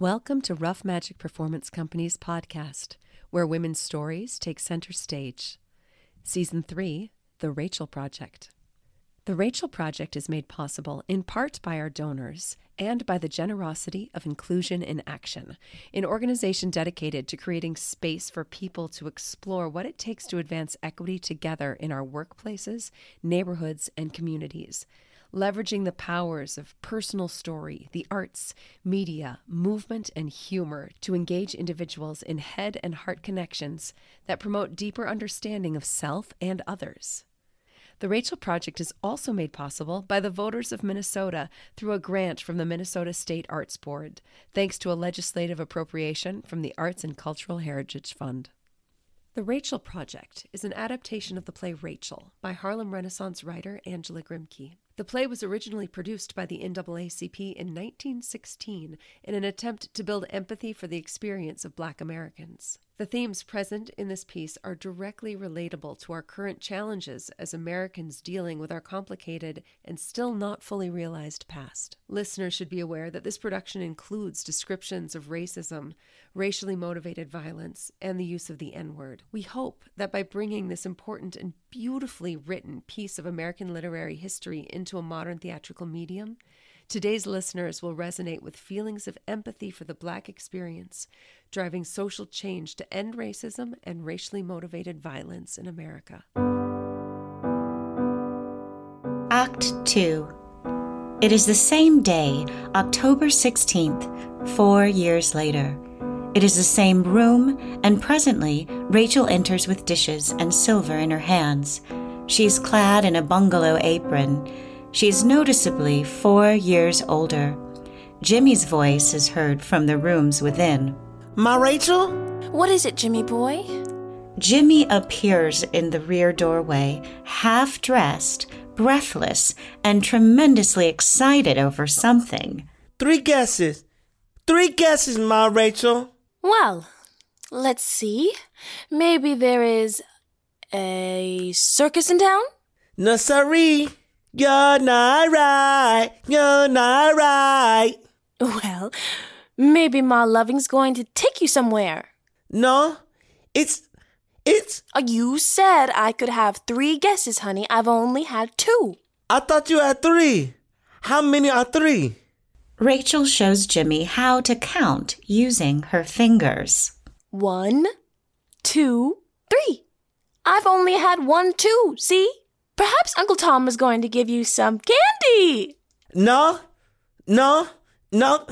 Welcome to Rough Magic Performance Company's podcast, where women's stories take center stage. Season 3 The Rachel Project. The Rachel Project is made possible in part by our donors and by the generosity of Inclusion in Action, an organization dedicated to creating space for people to explore what it takes to advance equity together in our workplaces, neighborhoods, and communities leveraging the powers of personal story, the arts, media, movement, and humor to engage individuals in head and heart connections that promote deeper understanding of self and others. The Rachel Project is also made possible by the voters of Minnesota through a grant from the Minnesota State Arts Board, thanks to a legislative appropriation from the Arts and Cultural Heritage Fund. The Rachel Project is an adaptation of the play Rachel by Harlem Renaissance writer Angelina Grimke. The play was originally produced by the NAACP in 1916 in an attempt to build empathy for the experience of Black Americans. The themes present in this piece are directly relatable to our current challenges as Americans dealing with our complicated and still not fully realized past. Listeners should be aware that this production includes descriptions of racism, racially motivated violence, and the use of the N word. We hope that by bringing this important and beautifully written piece of American literary history into a modern theatrical medium, Today's listeners will resonate with feelings of empathy for the Black experience, driving social change to end racism and racially motivated violence in America. Act 2 It is the same day, October 16th, four years later. It is the same room, and presently Rachel enters with dishes and silver in her hands. She is clad in a bungalow apron. She is noticeably four years older. Jimmy's voice is heard from the rooms within. Ma Rachel? What is it, Jimmy boy? Jimmy appears in the rear doorway, half dressed, breathless, and tremendously excited over something. Three guesses. Three guesses, Ma Rachel. Well, let's see. Maybe there is a circus in town? No, sorry. You're not right. You're not right. Well, maybe Ma Loving's going to take you somewhere. No, it's. It's. Uh, You said I could have three guesses, honey. I've only had two. I thought you had three. How many are three? Rachel shows Jimmy how to count using her fingers. One, two, three. I've only had one, two, see? Perhaps Uncle Tom is going to give you some candy. No, no, no.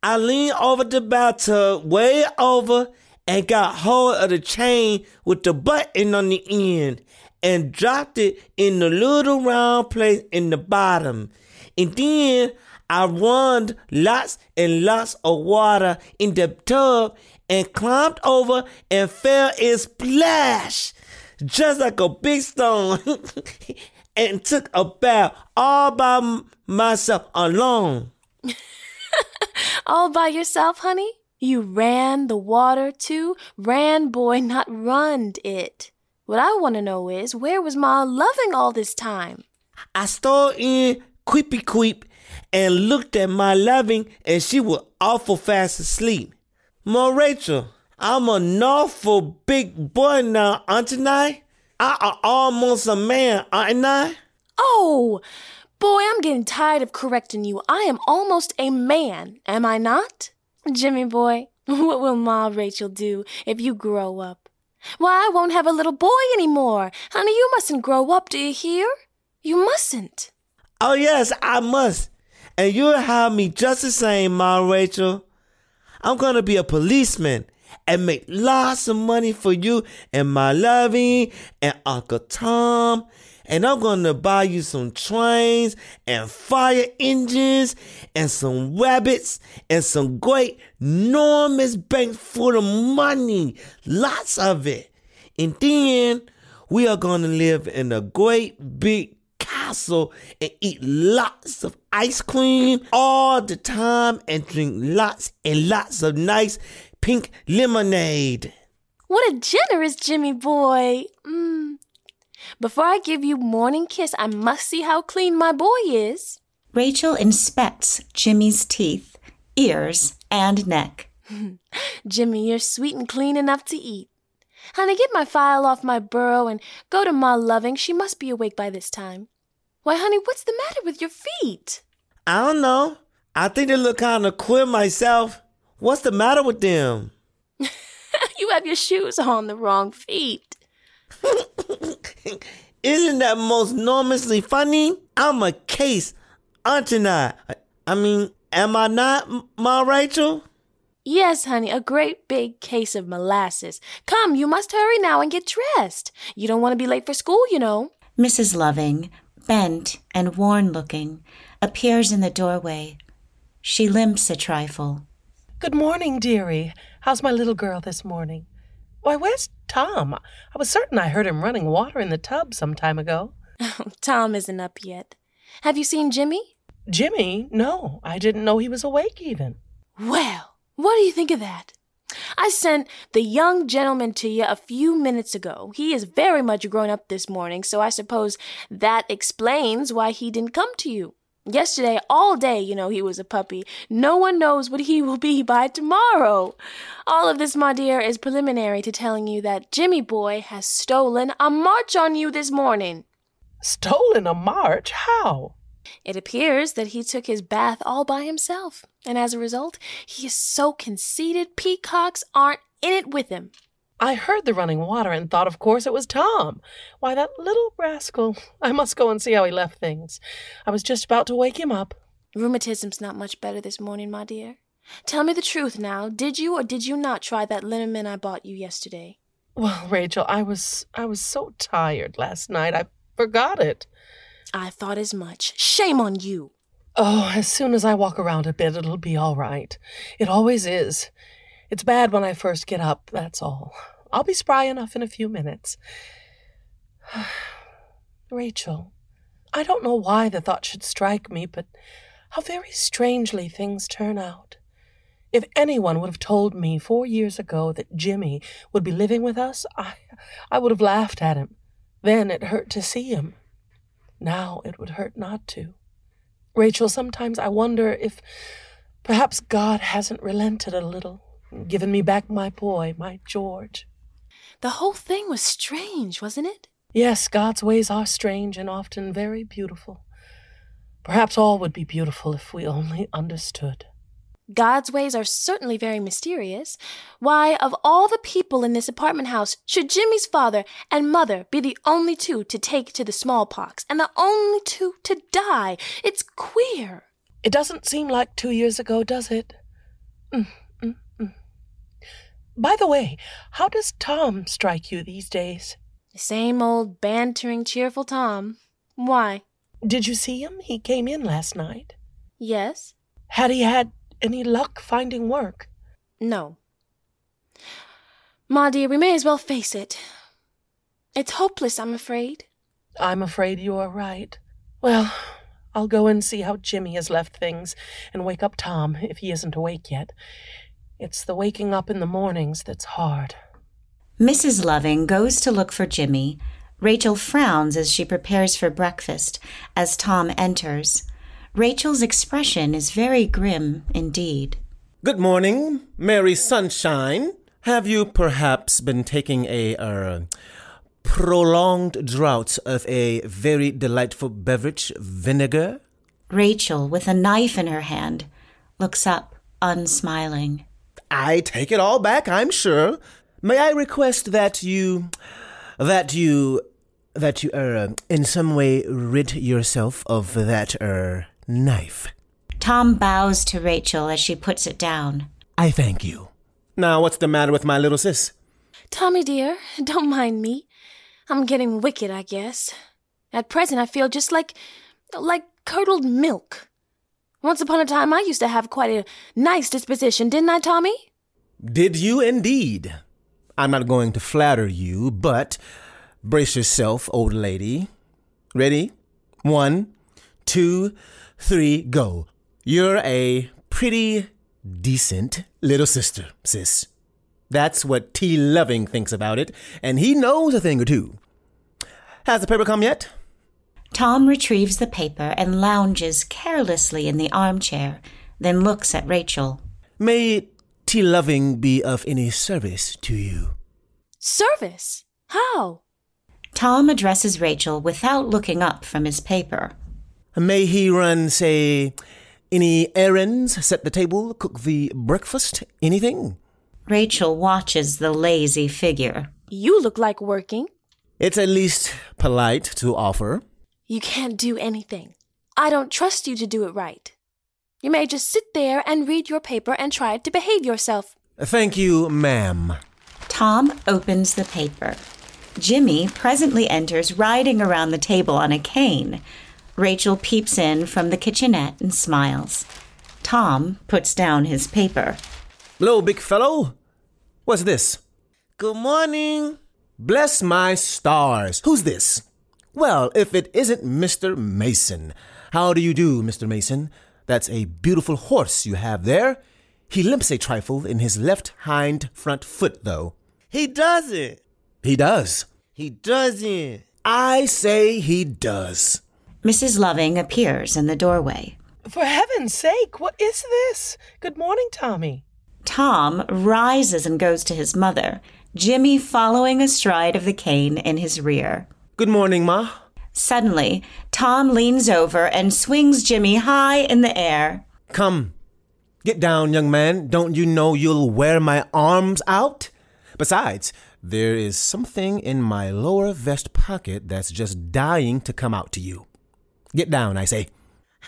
I leaned over the bathtub, way over, and got hold of the chain with the button on the end and dropped it in the little round place in the bottom. And then I run lots and lots of water in the tub and climbed over and fell and splash just like a big stone and took a bath all by myself alone. All by yourself, honey? You ran the water too? Ran, boy, not runned it. What I want to know is where was Ma loving all this time? I stole in creepy creep and looked at my loving and she was awful fast asleep. Ma Rachel, I'm an awful big boy now, aren't I? I am almost a man, aren't I? Oh, boy, I'm getting tired of correcting you. I am almost a man, am I not? Jimmy boy, what will Ma Rachel do if you grow up? Why, I won't have a little boy anymore. Honey, you mustn't grow up, do you hear? You mustn't. Oh yes, I must. And you'll have me just the same, Ma Rachel. I'm gonna be a policeman and make lots of money for you and my loving and Uncle Tom. And I'm gonna buy you some trains and fire engines and some rabbits and some great enormous bank full of money. Lots of it. And then we are gonna live in a great big castle and eat lots of ice cream all the time and drink lots and lots of nice pink lemonade. What a generous Jimmy boy. Mm. Before I give you morning kiss, I must see how clean my boy is. Rachel inspects Jimmy's teeth, ears, and neck. Jimmy, you're sweet and clean enough to eat. Honey, get my file off my burro and go to Ma Loving. She must be awake by this time. Why, honey, what's the matter with your feet? I don't know. I think they look kind of queer myself. What's the matter with them? you have your shoes on the wrong feet. Isn't that most enormously funny? I'm a case, aren't you not? I mean, am I not, Ma Rachel? Yes, honey, a great big case of molasses. Come, you must hurry now and get dressed. You don't want to be late for school, you know. Mrs. Loving, bent and worn looking, appears in the doorway. She limps a trifle. Good morning, dearie. How's my little girl this morning? Why, where's Tom? I was certain I heard him running water in the tub some time ago. Tom isn't up yet. Have you seen Jimmy? Jimmy? No, I didn't know he was awake even. Well, what do you think of that? I sent the young gentleman to you a few minutes ago. He is very much grown up this morning, so I suppose that explains why he didn't come to you. Yesterday, all day, you know, he was a puppy. No one knows what he will be by tomorrow. All of this, my dear, is preliminary to telling you that Jimmy Boy has stolen a march on you this morning. Stolen a march? How? It appears that he took his bath all by himself, and as a result, he is so conceited peacocks aren't in it with him. I heard the running water and thought, of course, it was Tom. Why, that little rascal. I must go and see how he left things. I was just about to wake him up. Rheumatism's not much better this morning, my dear. Tell me the truth now. Did you or did you not try that liniment I bought you yesterday? Well, Rachel, I was I was so tired last night I forgot it. I thought as much. Shame on you. Oh, as soon as I walk around a bit, it'll be all right. It always is. It's bad when I first get up, that's all. I'll be spry enough in a few minutes. Rachel, I don't know why the thought should strike me, but how very strangely things turn out. If anyone would have told me four years ago that Jimmy would be living with us, I, I would have laughed at him. Then it hurt to see him. Now it would hurt not to. Rachel, sometimes I wonder if perhaps God hasn't relented a little given me back my boy, my George. The whole thing was strange, wasn't it? Yes, God's ways are strange and often very beautiful. Perhaps all would be beautiful if we only understood. God's ways are certainly very mysterious. Why, of all the people in this apartment house, should Jimmy's father and mother be the only two to take to the smallpox and the only two to die? It's queer. It doesn't seem like two years ago, does it? Mm. By the way, how does Tom strike you these days? The same old bantering, cheerful Tom. Why? Did you see him? He came in last night. Yes. Had he had any luck finding work? No. Ma dear, we may as well face it. It's hopeless, I'm afraid. I'm afraid you are right. Well, I'll go and see how Jimmy has left things and wake up Tom if he isn't awake yet. It's the waking up in the mornings that's hard. Mrs. Loving goes to look for Jimmy. Rachel frowns as she prepares for breakfast as Tom enters. Rachel's expression is very grim indeed. Good morning, Mary Sunshine. Have you perhaps been taking a uh, prolonged draught of a very delightful beverage, vinegar? Rachel, with a knife in her hand, looks up, unsmiling. I take it all back, I'm sure. May I request that you, that you, that you, er, in some way rid yourself of that, er, knife? Tom bows to Rachel as she puts it down. I thank you. Now, what's the matter with my little sis? Tommy dear, don't mind me. I'm getting wicked, I guess. At present, I feel just like, like curdled milk. Once upon a time, I used to have quite a nice disposition, didn't I, Tommy? Did you indeed? I'm not going to flatter you, but brace yourself, old lady. Ready? One, two, three, go. You're a pretty decent little sister, sis. That's what T. Loving thinks about it, and he knows a thing or two. Has the paper come yet? Tom retrieves the paper and lounges carelessly in the armchair, then looks at Rachel. May T. Loving be of any service to you? Service? How? Tom addresses Rachel without looking up from his paper. May he run, say, any errands, set the table, cook the breakfast, anything? Rachel watches the lazy figure. You look like working. It's at least polite to offer. You can't do anything. I don't trust you to do it right. You may just sit there and read your paper and try to behave yourself. Thank you, ma'am. Tom opens the paper. Jimmy presently enters riding around the table on a cane. Rachel peeps in from the kitchenette and smiles. Tom puts down his paper. Hello, big fellow. What's this? Good morning. Bless my stars. Who's this? Well, if it isn't Mr. Mason. How do you do, Mr. Mason? That's a beautiful horse you have there. He limps a trifle in his left hind front foot, though. He doesn't. He does. He doesn't. I say he does. Mrs. Loving appears in the doorway. For heaven's sake, what is this? Good morning, Tommy. Tom rises and goes to his mother, Jimmy following astride of the cane in his rear. Good morning, Ma. Suddenly, Tom leans over and swings Jimmy high in the air. Come. Get down, young man. Don't you know you'll wear my arms out? Besides, there is something in my lower vest pocket that's just dying to come out to you. Get down, I say.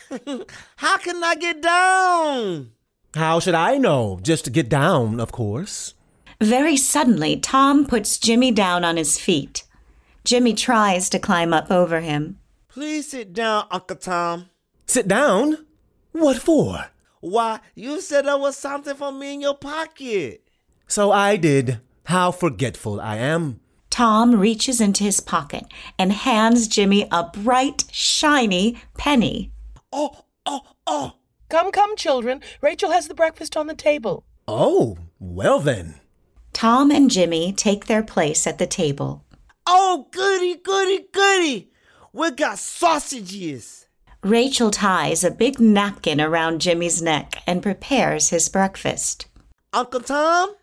How can I get down? How should I know? Just get down, of course. Very suddenly, Tom puts Jimmy down on his feet. Jimmy tries to climb up over him. Please sit down, Uncle Tom. Sit down? What for? Why, you said there was something for me in your pocket. So I did. How forgetful I am. Tom reaches into his pocket and hands Jimmy a bright, shiny penny. Oh, oh, oh. Come, come, children. Rachel has the breakfast on the table. Oh, well then. Tom and Jimmy take their place at the table. Oh, goody, goody, goody. We got sausages. Rachel ties a big napkin around Jimmy's neck and prepares his breakfast. Uncle Tom,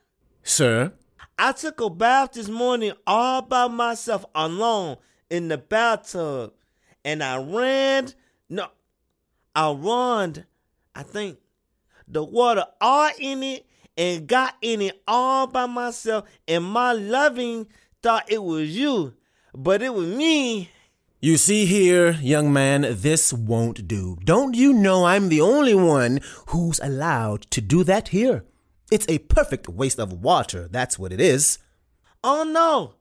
Sir? I took a bath this morning all by myself alone in the bathtub. And I ran, no, I run, I think, the water all in it and got in it all by myself. And my loving thought it was you, but it was me. You see here, young man, this won't do. Don't you know I'm the only one who's allowed to do that here? It's a perfect waste of water, that's what it is. Oh no,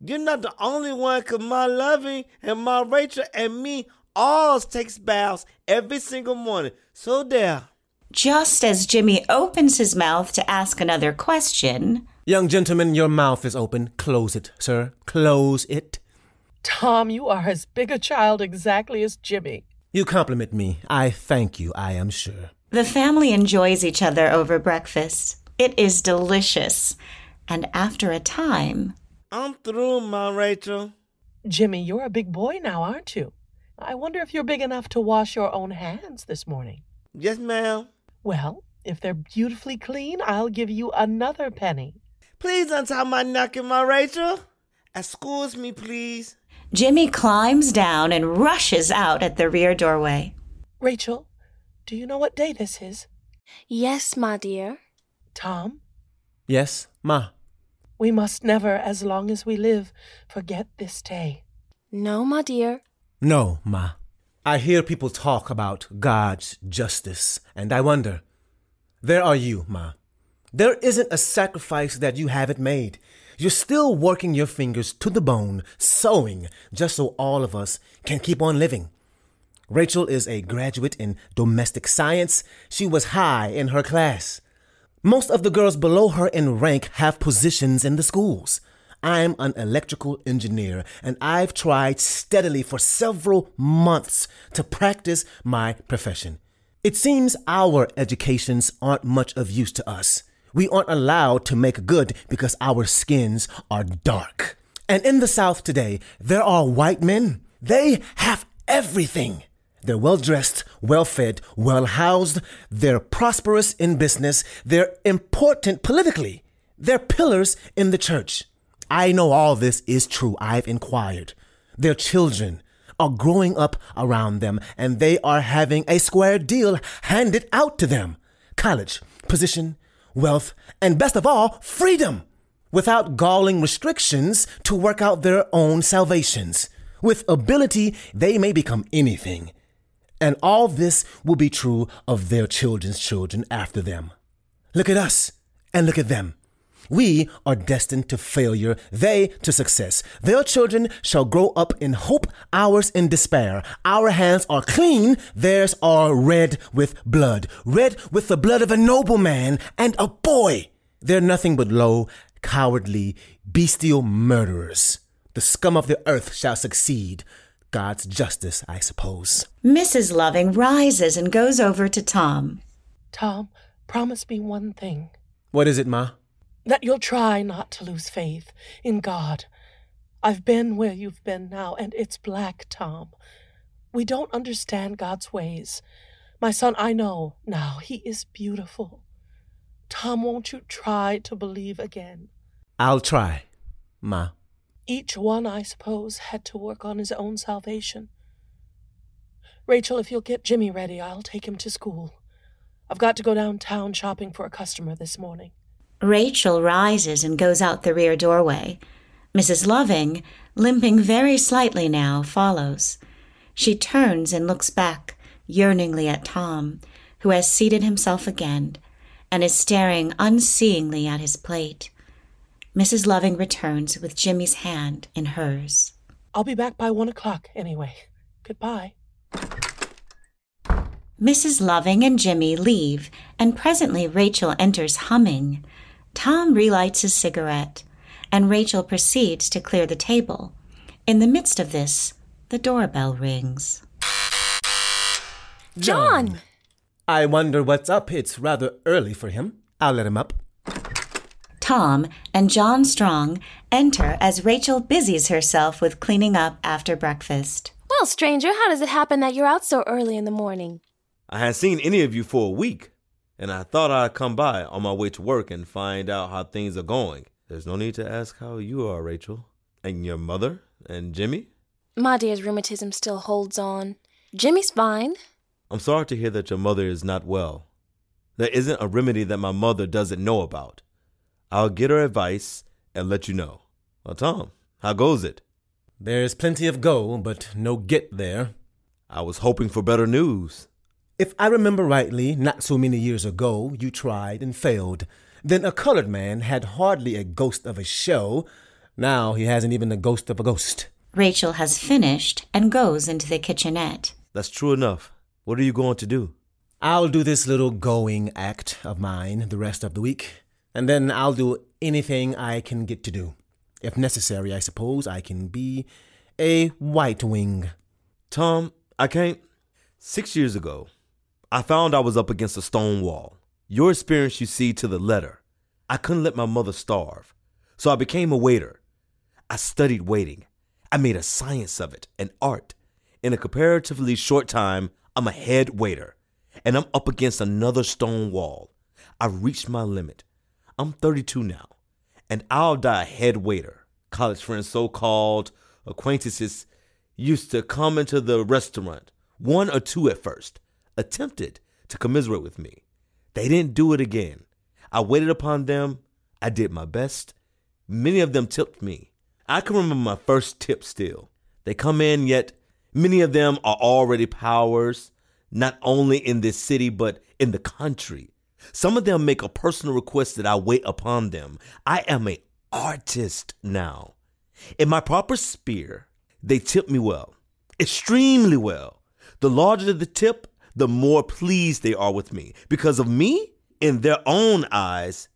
you're not the only one cause my loving and my Rachel and me all takes baths every single morning. So there. Just as Jimmy opens his mouth to ask another question, Young gentleman, your mouth is open. Close it, sir. Close it. Tom, you are as big a child exactly as Jimmy. You compliment me. I thank you, I am sure. the family enjoys each other over breakfast. It is delicious. And after a time, I'm through, my Rachel. Jimmy, you're a big boy now, aren't you? I wonder if you're big enough to wash your own hands this morning. Yes, ma'am. Well, if they're beautifully clean, I'll give you another penny. Please untie my napkin, my Rachel. Excuse me, please. Jimmy climbs down and rushes out at the rear doorway. Rachel, do you know what day this is? Yes, my dear. Tom, Yes, Ma. we must never, as long as we live, forget this day. No, my dear. No, Ma. I hear people talk about God's justice, and I wonder. There are you, Ma. There isn't a sacrifice that you haven't made. You're still working your fingers to the bone, sewing, just so all of us can keep on living. Rachel is a graduate in domestic science. She was high in her class. Most of the girls below her in rank have positions in the schools. I'm an electrical engineer, and I've tried steadily for several months to practice my profession. It seems our educations aren't much of use to us. We aren't allowed to make good because our skins are dark. And in the South today, there are white men. They have everything. They're well dressed, well fed, well housed. They're prosperous in business. They're important politically. They're pillars in the church. I know all this is true. I've inquired. Their children are growing up around them and they are having a square deal handed out to them college, position, wealth, and best of all, freedom without galling restrictions to work out their own salvations. With ability, they may become anything. And all this will be true of their children's children after them. Look at us and look at them. We are destined to failure, they to success. Their children shall grow up in hope, ours in despair. Our hands are clean, theirs are red with blood. Red with the blood of a nobleman and a boy. They're nothing but low, cowardly, bestial murderers. The scum of the earth shall succeed. God's justice, I suppose. Mrs. Loving rises and goes over to Tom. Tom, promise me one thing What is it, Ma? That you'll try not to lose faith in God. I've been where you've been now, and it's black, Tom. We don't understand God's ways. My son, I know now, he is beautiful. Tom, won't you try to believe again? I'll try, Ma. Each one, I suppose, had to work on his own salvation. Rachel, if you'll get Jimmy ready, I'll take him to school. I've got to go downtown shopping for a customer this morning. Rachel rises and goes out the rear doorway. Mrs. Loving, limping very slightly now, follows. She turns and looks back yearningly at Tom, who has seated himself again and is staring unseeingly at his plate. Mrs. Loving returns with Jimmy's hand in hers. I'll be back by one o'clock anyway. Goodbye. Mrs. Loving and Jimmy leave, and presently Rachel enters humming. Tom relights his cigarette, and Rachel proceeds to clear the table. In the midst of this, the doorbell rings. John! I wonder what's up. It's rather early for him. I'll let him up. Tom and John Strong enter as Rachel busies herself with cleaning up after breakfast. Well, stranger, how does it happen that you're out so early in the morning? I hadn't seen any of you for a week, and I thought I'd come by on my way to work and find out how things are going. There's no need to ask how you are, Rachel. And your mother and Jimmy? My dear's rheumatism still holds on. Jimmy's fine. I'm sorry to hear that your mother is not well. There isn't a remedy that my mother doesn't know about. I'll get her advice and let you know. Well, Tom, how goes it? There's plenty of go, but no get there. I was hoping for better news. If I remember rightly, not so many years ago, you tried and failed. Then a colored man had hardly a ghost of a show. Now he hasn't even the ghost of a ghost. Rachel has finished and goes into the kitchenette. That's true enough. What are you going to do? I'll do this little going act of mine the rest of the week, and then I'll do anything I can get to do. If necessary, I suppose I can be a white wing. Tom, I can't. Six years ago, I found I was up against a stone wall. Your experience you see to the letter. I couldn't let my mother starve, so I became a waiter. I studied waiting. I made a science of it, an art. In a comparatively short time, I'm a head waiter, and I'm up against another stone wall. I've reached my limit. I'm 32 now, and I'll die a head waiter. College friends, so called acquaintances, used to come into the restaurant, one or two at first, attempted to commiserate with me. They didn't do it again. I waited upon them. I did my best. Many of them tipped me. I can remember my first tip still. They come in, yet many of them are already powers, not only in this city, but in the country. Some of them make a personal request that I wait upon them. I am an artist now. In my proper sphere, they tip me well, extremely well. The larger the tip, the more pleased they are with me. Because of me, in their own eyes,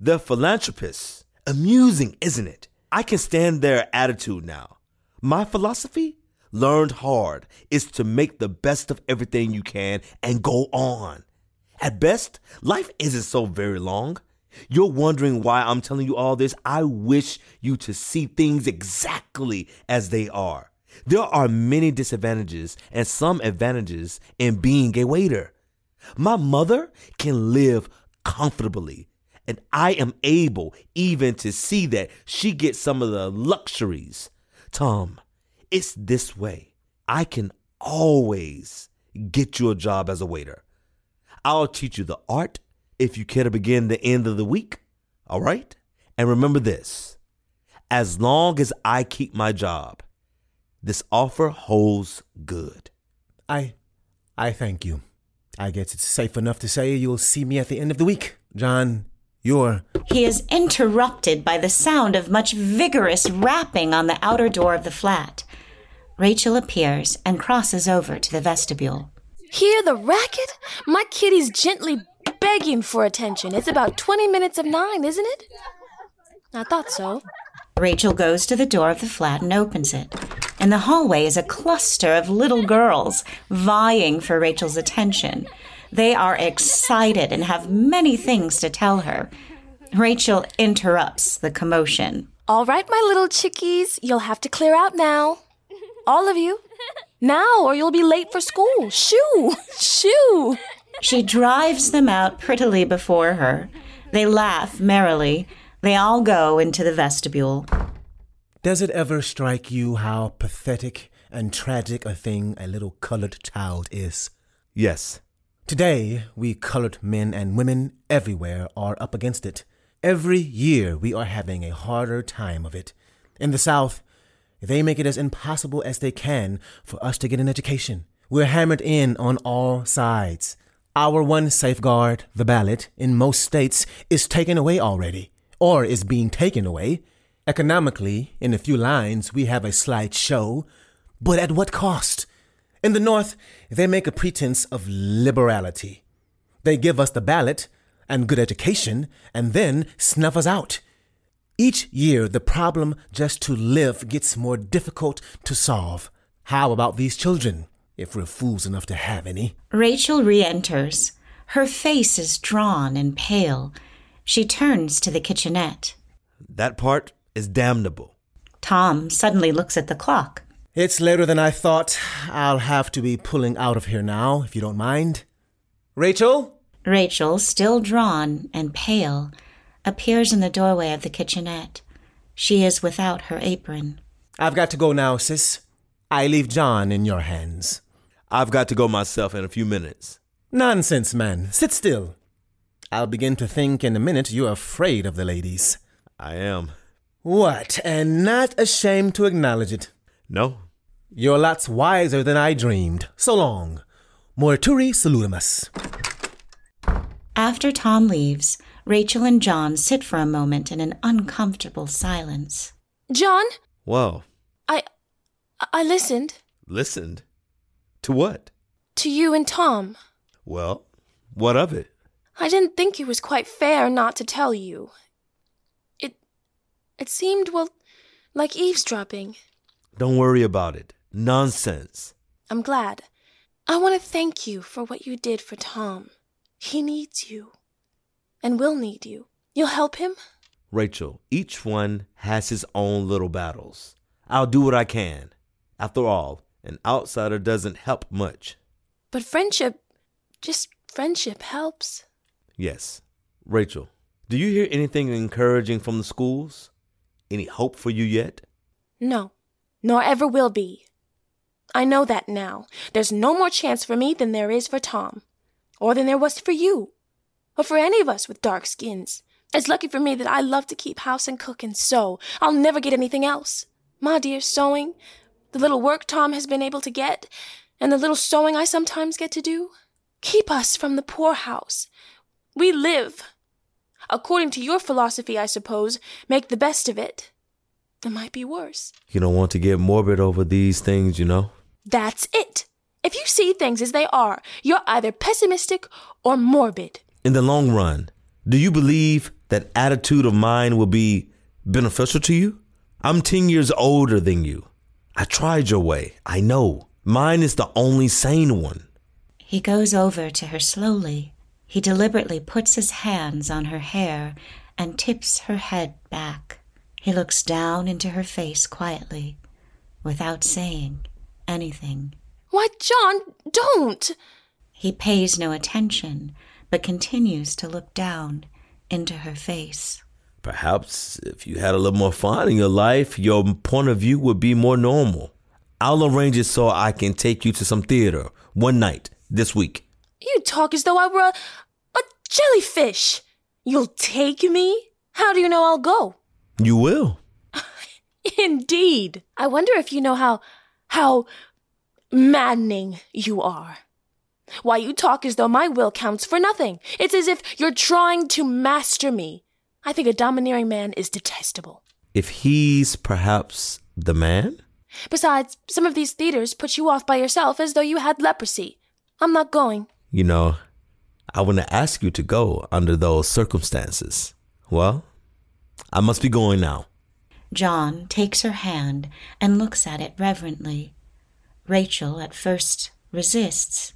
they're philanthropists. Amusing, isn't it? I can stand their attitude now. My philosophy, learned hard, is to make the best of everything you can and go on. At best, life isn't so very long. You're wondering why I'm telling you all this. I wish you to see things exactly as they are. There are many disadvantages and some advantages in being a waiter. My mother can live comfortably, and I am able even to see that she gets some of the luxuries. Tom, it's this way. I can always get you a job as a waiter. I'll teach you the art if you care to begin the end of the week. All right? And remember this as long as I keep my job, this offer holds good. I I thank you. I guess it's safe enough to say you'll see me at the end of the week. John, you're He is interrupted by the sound of much vigorous rapping on the outer door of the flat. Rachel appears and crosses over to the vestibule. Hear the racket? My kitty's gently begging for attention. It's about 20 minutes of nine, isn't it? I thought so. Rachel goes to the door of the flat and opens it. In the hallway is a cluster of little girls vying for Rachel's attention. They are excited and have many things to tell her. Rachel interrupts the commotion. All right, my little chickies, you'll have to clear out now. All of you. Now, or you'll be late for school. Shoo! Shoo! She drives them out prettily before her. They laugh merrily. They all go into the vestibule. Does it ever strike you how pathetic and tragic a thing a little colored child is? Yes. Today, we colored men and women everywhere are up against it. Every year, we are having a harder time of it. In the South, they make it as impossible as they can for us to get an education. We're hammered in on all sides. Our one safeguard, the ballot, in most states is taken away already, or is being taken away. Economically, in a few lines, we have a slight show, but at what cost? In the North, they make a pretense of liberality. They give us the ballot and good education, and then snuff us out. Each year, the problem just to live gets more difficult to solve. How about these children, if we're fools enough to have any? Rachel re enters. Her face is drawn and pale. She turns to the kitchenette. That part is damnable. Tom suddenly looks at the clock. It's later than I thought. I'll have to be pulling out of here now, if you don't mind. Rachel? Rachel, still drawn and pale, appears in the doorway of the kitchenette. She is without her apron. I've got to go now, sis. I leave John in your hands. I've got to go myself in a few minutes. Nonsense, man. Sit still. I'll begin to think in a minute you're afraid of the ladies. I am. What, and not ashamed to acknowledge it? No? You're lots wiser than I dreamed. So long. Morituri salutamus. After Tom leaves, Rachel and John sit for a moment in an uncomfortable silence. John, Well, I I listened listened. To what? to you and Tom. Well, what of it? I didn't think it was quite fair not to tell you. It seemed well like eavesdropping. Don't worry about it. Nonsense. I'm glad. I want to thank you for what you did for Tom. He needs you and will need you. You'll help him? Rachel, each one has his own little battles. I'll do what I can. After all, an outsider doesn't help much. But friendship, just friendship helps. Yes. Rachel, do you hear anything encouraging from the schools? Any hope for you yet? No, nor ever will be. I know that now. There's no more chance for me than there is for Tom, or than there was for you, or for any of us with dark skins. It's lucky for me that I love to keep house and cook and sew. I'll never get anything else. My dear sewing, the little work Tom has been able to get, and the little sewing I sometimes get to do, keep us from the poorhouse. We live. According to your philosophy, I suppose, make the best of it. It might be worse. You don't want to get morbid over these things, you know? That's it. If you see things as they are, you're either pessimistic or morbid. In the long run, do you believe that attitude of mine will be beneficial to you? I'm 10 years older than you. I tried your way. I know. Mine is the only sane one. He goes over to her slowly. He deliberately puts his hands on her hair and tips her head back. He looks down into her face quietly. without saying anything. Why, John, don't! He pays no attention, but continues to look down into her face. Perhaps if you had a little more fun in your life, your point of view would be more normal. I'll arrange it so I can take you to some theater one night this week. You talk as though I were a, a jellyfish. You'll take me? How do you know I'll go? You will. Indeed. I wonder if you know how how maddening you are. Why you talk as though my will counts for nothing. It's as if you're trying to master me. I think a domineering man is detestable. If he's perhaps the man? Besides, some of these theaters put you off by yourself as though you had leprosy. I'm not going. You know, I wouldn't ask you to go under those circumstances. Well, I must be going now. John takes her hand and looks at it reverently. Rachel at first resists,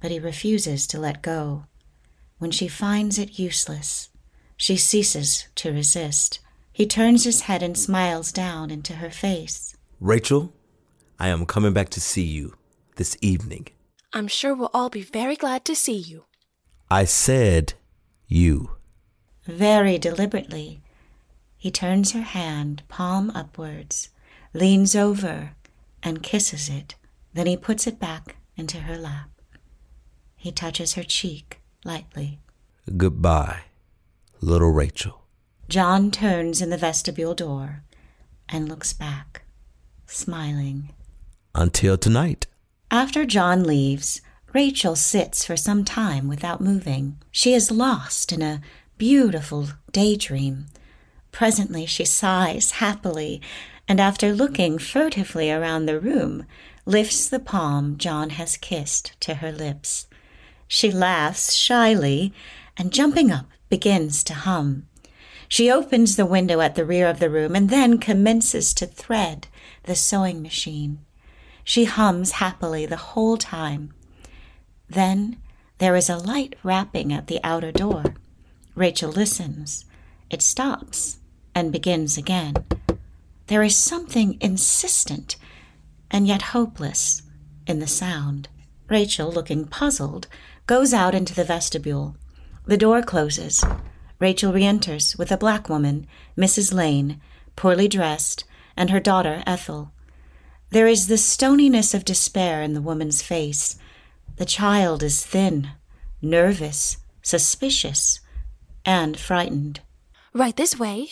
but he refuses to let go. When she finds it useless, she ceases to resist. He turns his head and smiles down into her face. Rachel, I am coming back to see you this evening. I'm sure we'll all be very glad to see you. I said you. Very deliberately, he turns her hand palm upwards, leans over, and kisses it. Then he puts it back into her lap. He touches her cheek lightly. Goodbye, little Rachel. John turns in the vestibule door and looks back, smiling. Until tonight. After John leaves, Rachel sits for some time without moving. She is lost in a beautiful daydream. Presently she sighs happily, and after looking furtively around the room, lifts the palm John has kissed to her lips. She laughs shyly, and jumping up, begins to hum. She opens the window at the rear of the room and then commences to thread the sewing machine. She hums happily the whole time. Then there is a light rapping at the outer door. Rachel listens. It stops and begins again. There is something insistent and yet hopeless in the sound. Rachel, looking puzzled, goes out into the vestibule. The door closes. Rachel re enters with a black woman, Mrs. Lane, poorly dressed, and her daughter, Ethel. There is the stoniness of despair in the woman's face. The child is thin, nervous, suspicious, and frightened. Right this way.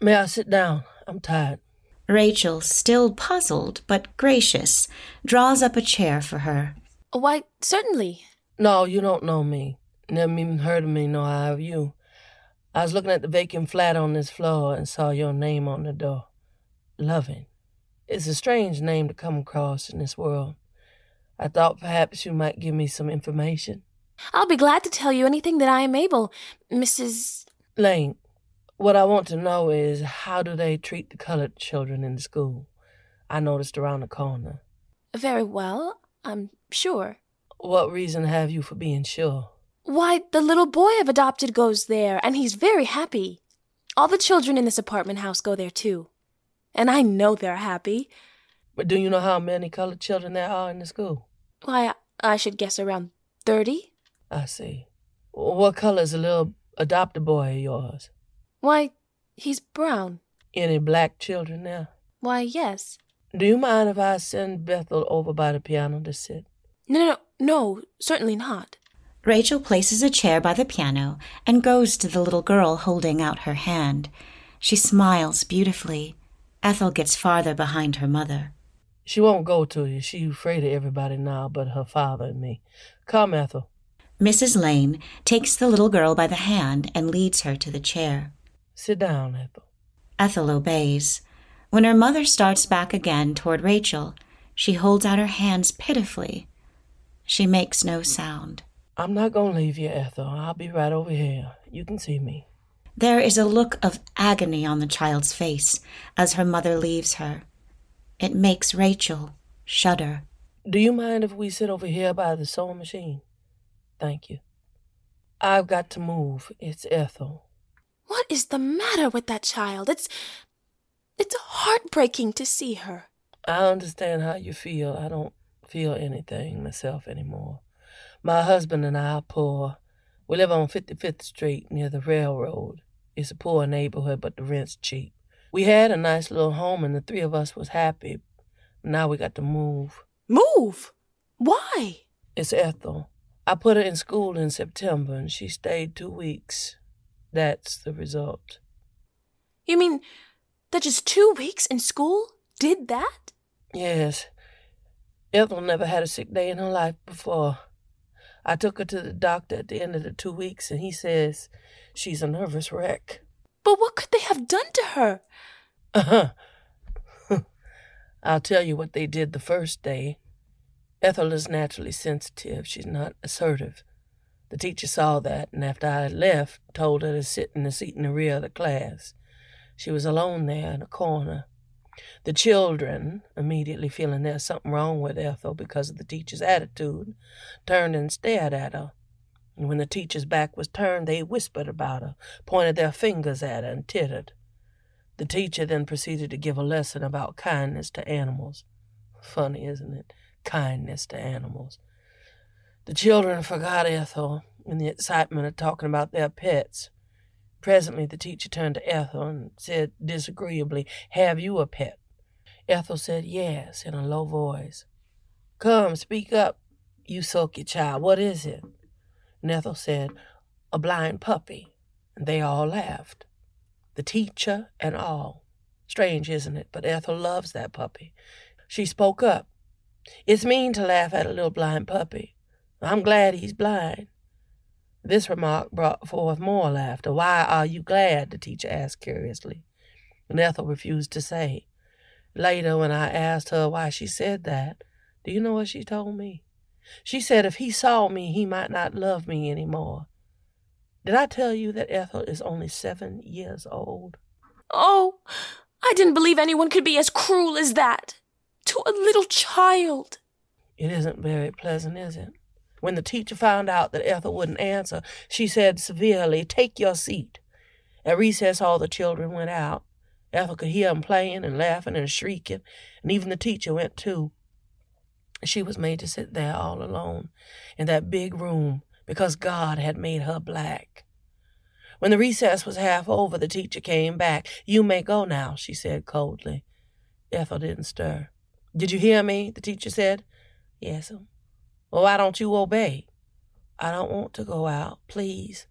May I sit down? I'm tired. Rachel, still puzzled but gracious, draws up a chair for her. Why, certainly. No, you don't know me. Never even heard of me, nor I have you. I was looking at the vacant flat on this floor and saw your name on the door. Loving. It's a strange name to come across in this world. I thought perhaps you might give me some information. I'll be glad to tell you anything that I am able, Mrs. Lane, what I want to know is how do they treat the colored children in the school? I noticed around the corner. Very well, I'm sure. What reason have you for being sure? Why, the little boy I've adopted goes there, and he's very happy. All the children in this apartment house go there too. And I know they're happy. But do you know how many colored children there are in the school? Why, I should guess around thirty. I see. What color is the little adopted boy of yours? Why, he's brown. Any black children there? Why, yes. Do you mind if I send Ethel over by the piano to sit? No, no, no, certainly not. Rachel places a chair by the piano and goes to the little girl holding out her hand. She smiles beautifully. Ethel gets farther behind her mother. She won't go to you. She's afraid of everybody now but her father and me. Come, Ethel. Mrs. Lane takes the little girl by the hand and leads her to the chair. Sit down, Ethel. Ethel obeys. When her mother starts back again toward Rachel, she holds out her hands pitifully. She makes no sound. I'm not going to leave you, Ethel. I'll be right over here. You can see me. There is a look of agony on the child's face as her mother leaves her. It makes Rachel shudder. Do you mind if we sit over here by the sewing machine? Thank you. I've got to move. It's Ethel. What is the matter with that child? It's. It's heartbreaking to see her. I understand how you feel. I don't feel anything myself anymore. My husband and I are poor. We live on 55th Street near the railroad. It's a poor neighborhood, but the rent's cheap. We had a nice little home and the three of us was happy. Now we got to move. Move? Why? It's Ethel. I put her in school in September and she stayed two weeks. That's the result. You mean that just two weeks in school did that? Yes. Ethel never had a sick day in her life before. I took her to the doctor at the end of the two weeks, and he says she's a nervous wreck. But what could they have done to her? Uh-huh. I'll tell you what they did the first day. Ethel is naturally sensitive. She's not assertive. The teacher saw that, and after I had left, told her to sit in the seat in the rear of the class. She was alone there in a corner. The children, immediately feeling there's something wrong with Ethel because of the teacher's attitude, turned and stared at her. And when the teacher's back was turned, they whispered about her, pointed their fingers at her, and tittered. The teacher then proceeded to give a lesson about kindness to animals. Funny, isn't it? Kindness to animals. The children forgot Ethel in the excitement of talking about their pets. Presently, the teacher turned to Ethel and said disagreeably, Have you a pet? Ethel said yes in a low voice. Come, speak up, you sulky child. What is it? And Ethel said, A blind puppy. And they all laughed. The teacher and all. Strange, isn't it? But Ethel loves that puppy. She spoke up. It's mean to laugh at a little blind puppy. I'm glad he's blind. This remark brought forth more laughter. Why are you glad? the teacher asked curiously. And Ethel refused to say. Later, when I asked her why she said that, do you know what she told me? She said if he saw me, he might not love me any more. Did I tell you that Ethel is only seven years old? Oh, I didn't believe anyone could be as cruel as that. To a little child. It isn't very pleasant, is it? When the teacher found out that Ethel wouldn't answer, she said severely, Take your seat. At recess, all the children went out. Ethel could hear them playing and laughing and shrieking, and even the teacher went too. She was made to sit there all alone in that big room because God had made her black. When the recess was half over, the teacher came back. You may go now, she said coldly. Ethel didn't stir. Did you hear me? the teacher said. Yes, Well, why don't you obey? I don't want to go out, please.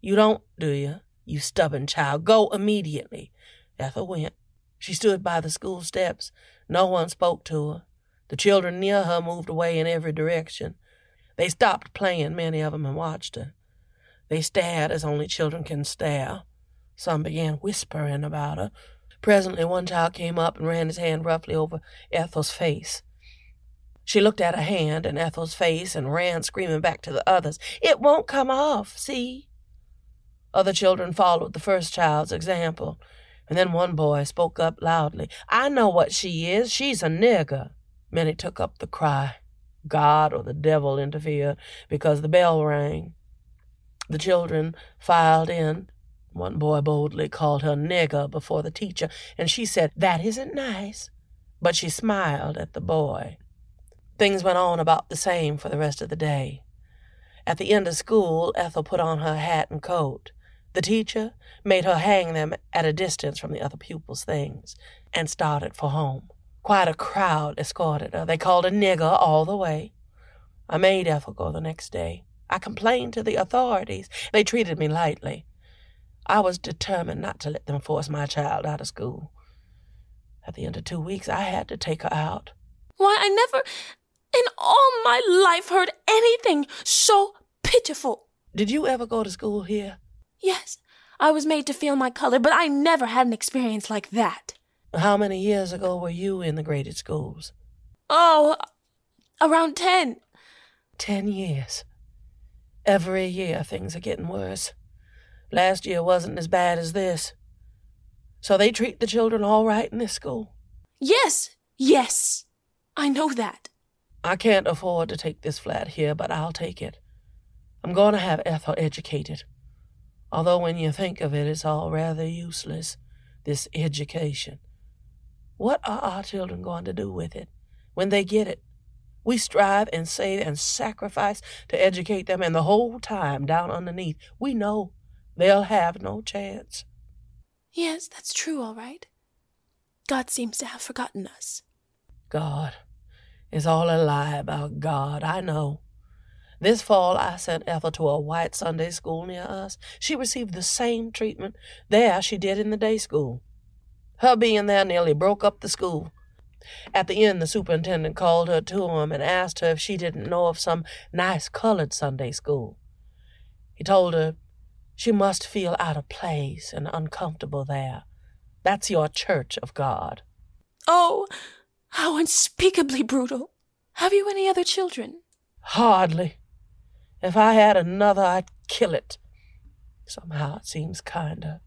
You don't, do you? You stubborn child. Go immediately. Ethel went. She stood by the school steps. No one spoke to her. The children near her moved away in every direction. They stopped playing, many of them, and watched her. They stared as only children can stare. Some began whispering about her. Presently, one child came up and ran his hand roughly over Ethel's face. She looked at her hand and Ethel's face and ran screaming back to the others. It won't come off, see? Other children followed the first child's example. And then one boy spoke up loudly. I know what she is. She's a nigger. Many took up the cry. God or the devil interfered because the bell rang. The children filed in. One boy boldly called her nigger before the teacher, and she said, That isn't nice. But she smiled at the boy. Things went on about the same for the rest of the day. At the end of school, Ethel put on her hat and coat. The teacher made her hang them at a distance from the other pupils' things and started for home. Quite a crowd escorted her. They called her nigger all the way. I made Ethel go the next day. I complained to the authorities. They treated me lightly. I was determined not to let them force my child out of school. At the end of two weeks, I had to take her out. Why, I never in all my life heard anything so pitiful. Did you ever go to school here? Yes, I was made to feel my color, but I never had an experience like that. How many years ago were you in the graded schools? Oh, around ten. Ten years. Every year things are getting worse. Last year wasn't as bad as this. So they treat the children all right in this school? Yes, yes. I know that. I can't afford to take this flat here, but I'll take it. I'm going to have Ethel educated. Although when you think of it, it's all rather useless, this education. What are our children going to do with it when they get it? We strive and save and sacrifice to educate them, and the whole time down underneath, we know they'll have no chance. Yes, that's true, all right. God seems to have forgotten us. God. It's all a lie about God, I know. This fall, I sent Ethel to a white Sunday school near us. She received the same treatment there she did in the day school. Her being there nearly broke up the school. At the end, the superintendent called her to him and asked her if she didn't know of some nice colored Sunday school. He told her she must feel out of place and uncomfortable there. That's your church of God. Oh, how unspeakably brutal. Have you any other children? Hardly. If I had another, I'd kill it. Somehow it seems kinder.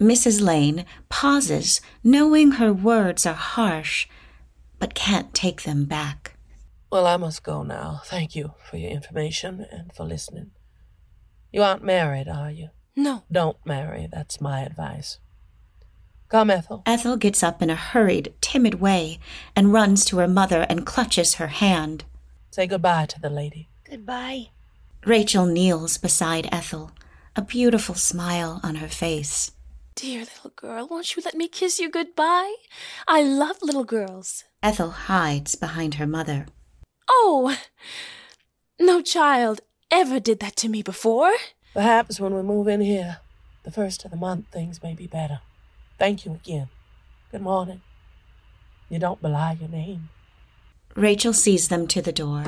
Mrs. Lane pauses, knowing her words are harsh, but can't take them back. Well, I must go now. Thank you for your information and for listening. You aren't married, are you? No. Don't marry. That's my advice. Come, Ethel. Ethel gets up in a hurried, timid way and runs to her mother and clutches her hand. Say goodbye to the lady. Goodbye. Rachel kneels beside Ethel, a beautiful smile on her face. Dear little girl, won't you let me kiss you goodbye? I love little girls. Ethel hides behind her mother. Oh, no child ever did that to me before. Perhaps when we move in here, the first of the month, things may be better. Thank you again. Good morning. You don't belie your name. Rachel sees them to the door.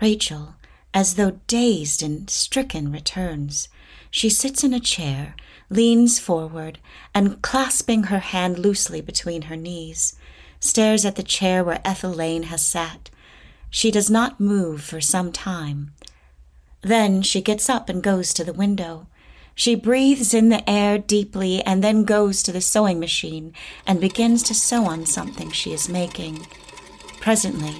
Rachel, as though dazed and stricken, returns. She sits in a chair, leans forward, and clasping her hand loosely between her knees, stares at the chair where Ethel Lane has sat. She does not move for some time. Then she gets up and goes to the window. She breathes in the air deeply and then goes to the sewing machine and begins to sew on something she is making. Presently,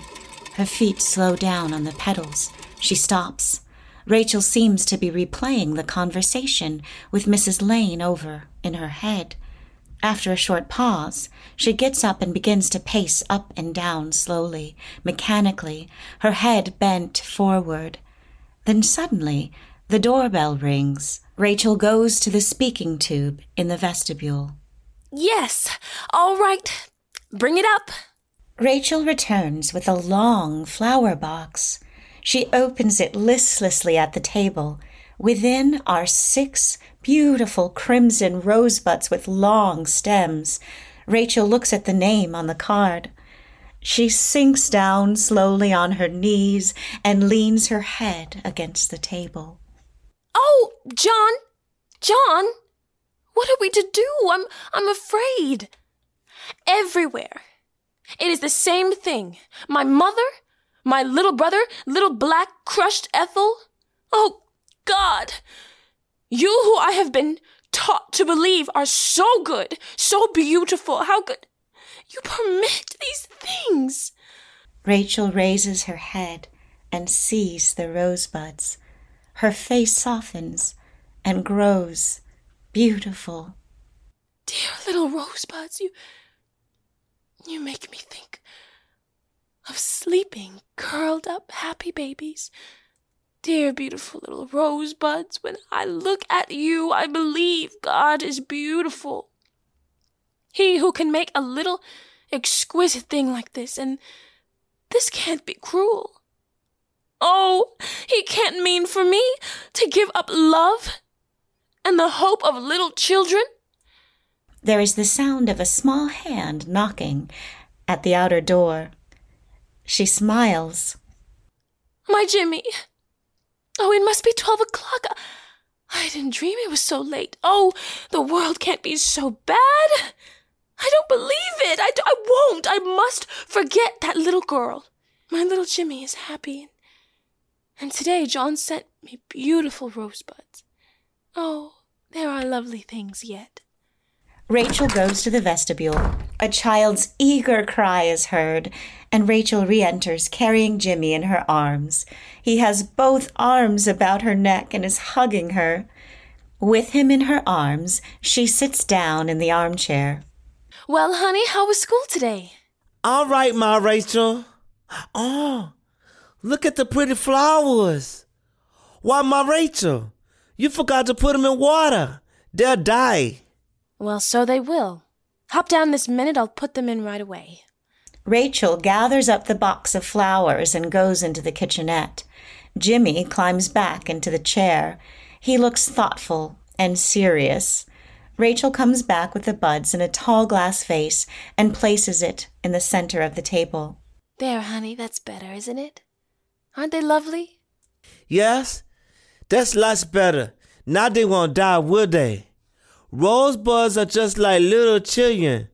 her feet slow down on the pedals. She stops. Rachel seems to be replaying the conversation with Mrs. Lane over in her head. After a short pause, she gets up and begins to pace up and down slowly, mechanically, her head bent forward. Then suddenly, the doorbell rings. Rachel goes to the speaking tube in the vestibule. Yes, all right. Bring it up. Rachel returns with a long flower box. She opens it listlessly at the table. Within are six beautiful crimson rosebuds with long stems. Rachel looks at the name on the card. She sinks down slowly on her knees and leans her head against the table. Oh, John! John! What are we to do? I'm I'm afraid. Everywhere. It is the same thing. My mother, my little brother, little black crushed Ethel. Oh, God! You who I have been taught to believe are so good, so beautiful. How could you permit these things? Rachel raises her head and sees the rosebuds. Her face softens and grows beautiful. Dear little rosebuds, you you make me think of sleeping, curled up, happy babies. Dear, beautiful little rosebuds, when I look at you, I believe God is beautiful. He who can make a little exquisite thing like this, and this can't be cruel. Oh, he can't mean for me to give up love and the hope of little children. There is the sound of a small hand knocking at the outer door. She smiles. My Jimmy. Oh, it must be twelve o'clock. I didn't dream it was so late. Oh, the world can't be so bad. I don't believe it. I, I won't. I must forget that little girl. My little Jimmy is happy. And today John sent me beautiful rosebuds. Oh, there are lovely things yet. Rachel goes to the vestibule. A child's eager cry is heard, and Rachel re enters carrying Jimmy in her arms. He has both arms about her neck and is hugging her. With him in her arms, she sits down in the armchair. Well, honey, how was school today? All right, my Rachel. Oh, look at the pretty flowers. Why, my Rachel, you forgot to put them in water. They'll die. Well, so they will. Hop down this minute, I'll put them in right away. Rachel gathers up the box of flowers and goes into the kitchenette. Jimmy climbs back into the chair. He looks thoughtful and serious. Rachel comes back with the buds in a tall glass vase and places it in the center of the table. There, honey, that's better, isn't it? Aren't they lovely? Yes, that's lots better. Now they won't die, will they? Rosebuds are just like little children,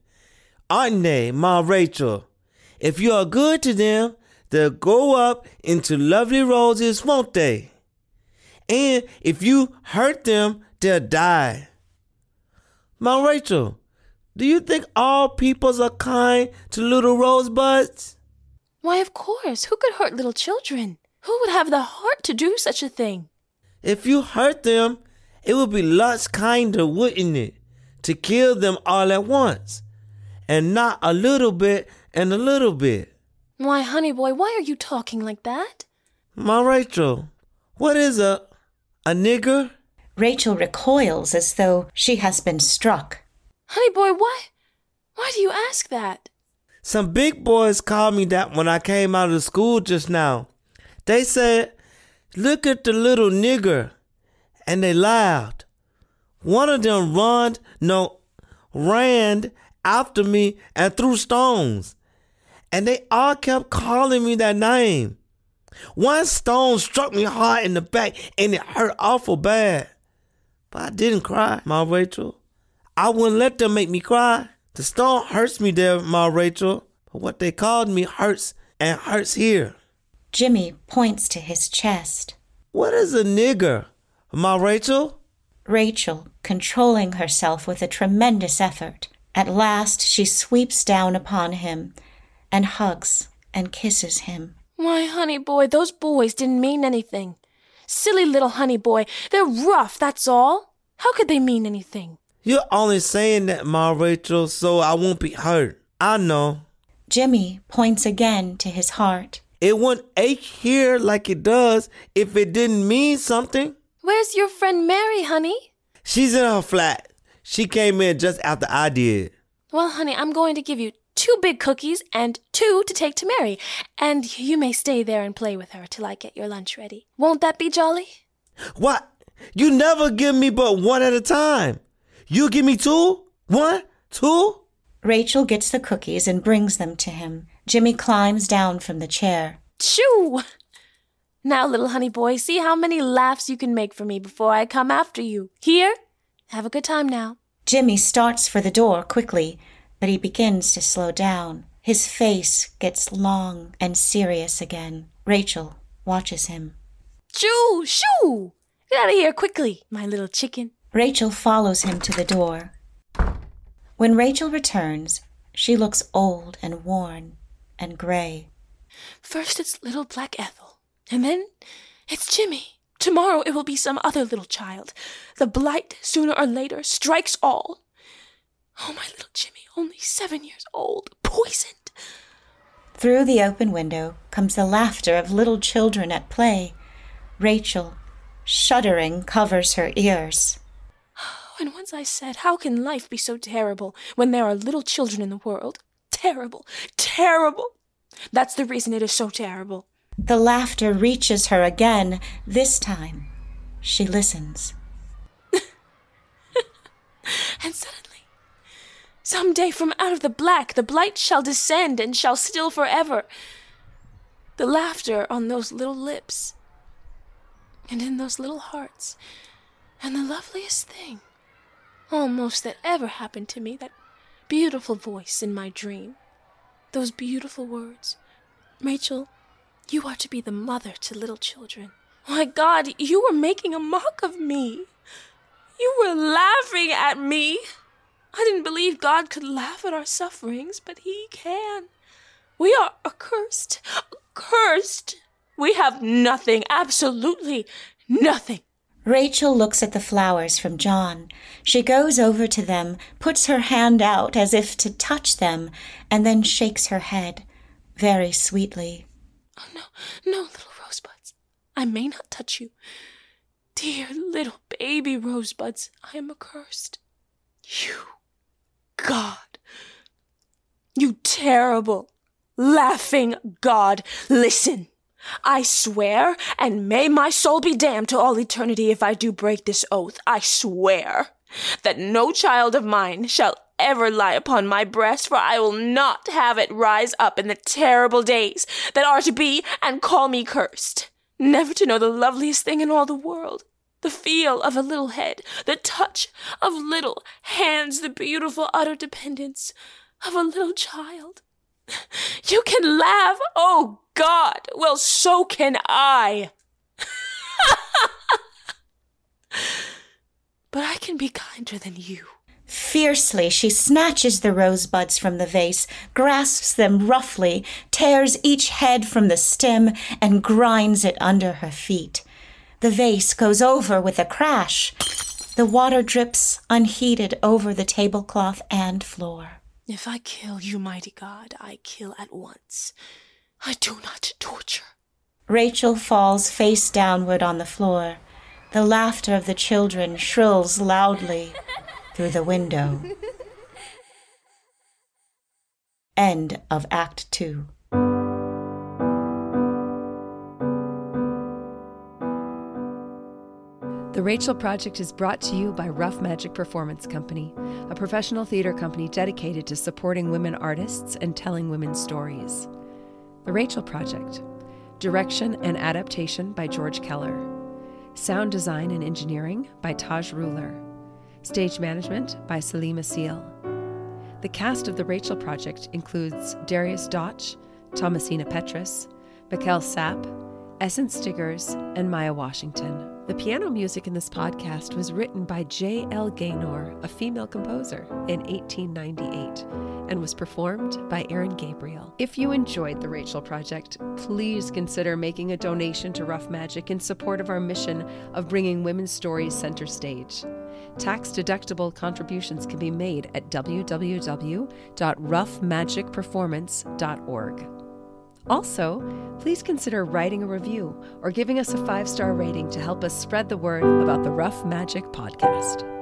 aren't they, Ma Rachel? If you are good to them, they'll grow up into lovely roses, won't they? And if you hurt them, they'll die. Ma Rachel, do you think all peoples are kind to little rosebuds? Why, of course. Who could hurt little children? Who would have the heart to do such a thing? If you hurt them, it would be lots kinder, wouldn't it, to kill them all at once, and not a little bit and a little bit. Why, honey boy, why are you talking like that? My Rachel, what is a a nigger? Rachel recoils as though she has been struck. Honey boy, why? Why do you ask that? Some big boys called me that when I came out of school just now. They said, "Look at the little nigger," and they laughed. One of them run, no, ran after me and threw stones, and they all kept calling me that name. One stone struck me hard in the back, and it hurt awful bad. But I didn't cry, my Rachel. I wouldn't let them make me cry. The stone hurts me there, Ma Rachel. But what they called me hurts and hurts here. Jimmy points to his chest. What is a nigger, Ma Rachel? Rachel, controlling herself with a tremendous effort, at last she sweeps down upon him and hugs and kisses him. Why, honey boy, those boys didn't mean anything. Silly little honey boy, they're rough, that's all. How could they mean anything? You're only saying that, Ma Rachel, so I won't be hurt. I know. Jimmy points again to his heart. It wouldn't ache here like it does if it didn't mean something. Where's your friend Mary, honey? She's in her flat. She came in just after I did. Well, honey, I'm going to give you two big cookies and two to take to Mary, and you may stay there and play with her till I get your lunch ready. Won't that be jolly? What? You never give me but one at a time. You give me two? One? Two? Rachel gets the cookies and brings them to him. Jimmy climbs down from the chair. Choo! Now, little honey boy, see how many laughs you can make for me before I come after you. Here? Have a good time now. Jimmy starts for the door quickly, but he begins to slow down. His face gets long and serious again. Rachel watches him. Choo! Shoo! Get out of here quickly, my little chicken. Rachel follows him to the door. When Rachel returns, she looks old and worn and gray. First it's little black Ethel, and then it's Jimmy. Tomorrow it will be some other little child. The blight, sooner or later, strikes all. Oh, my little Jimmy, only seven years old, poisoned. Through the open window comes the laughter of little children at play. Rachel, shuddering, covers her ears. And once I said, How can life be so terrible when there are little children in the world? Terrible, terrible. That's the reason it is so terrible. The laughter reaches her again. This time, she listens. And suddenly, some day from out of the black, the blight shall descend and shall still forever. The laughter on those little lips and in those little hearts. And the loveliest thing, almost that ever happened to me, that beautiful voice in my dream. Those beautiful words. Rachel, you are to be the mother to little children. My God, you were making a mock of me. You were laughing at me. I didn't believe God could laugh at our sufferings, but He can. We are accursed, accursed. We have nothing, absolutely nothing. Rachel looks at the flowers from John. She goes over to them, puts her hand out as if to touch them, and then shakes her head very sweetly. Oh, no, no, little rosebuds. I may not touch you. Dear little baby rosebuds, I am accursed. You, God, you terrible, laughing God, listen. I swear, and may my soul be damned to all eternity if I do break this oath, I swear that no child of mine shall ever lie upon my breast, for I will not have it rise up in the terrible days that are to be and call me cursed, never to know the loveliest thing in all the world. The feel of a little head, the touch of little hands, the beautiful utter dependence of a little child. You can laugh, oh God! Well, so can I. but I can be kinder than you. Fiercely, she snatches the rosebuds from the vase, grasps them roughly, tears each head from the stem, and grinds it under her feet. The vase goes over with a crash. The water drips unheeded over the tablecloth and floor. If I kill you, mighty God, I kill at once. I do not torture. Rachel falls face downward on the floor. The laughter of the children shrills loudly through the window. End of Act Two. Rachel Project is brought to you by Rough Magic Performance Company, a professional theater company dedicated to supporting women artists and telling women's stories. The Rachel Project. Direction and adaptation by George Keller. Sound design and engineering by Taj Ruler. Stage management by Salima Seal. The cast of The Rachel Project includes Darius Dotch, Thomasina Petrus, Mikkel Sapp, Essence Stiggers, and Maya Washington. The piano music in this podcast was written by J.L. Gaynor, a female composer, in 1898 and was performed by Aaron Gabriel. If you enjoyed the Rachel Project, please consider making a donation to Rough Magic in support of our mission of bringing women's stories center stage. Tax deductible contributions can be made at www.roughmagicperformance.org. Also, please consider writing a review or giving us a five star rating to help us spread the word about the Rough Magic podcast.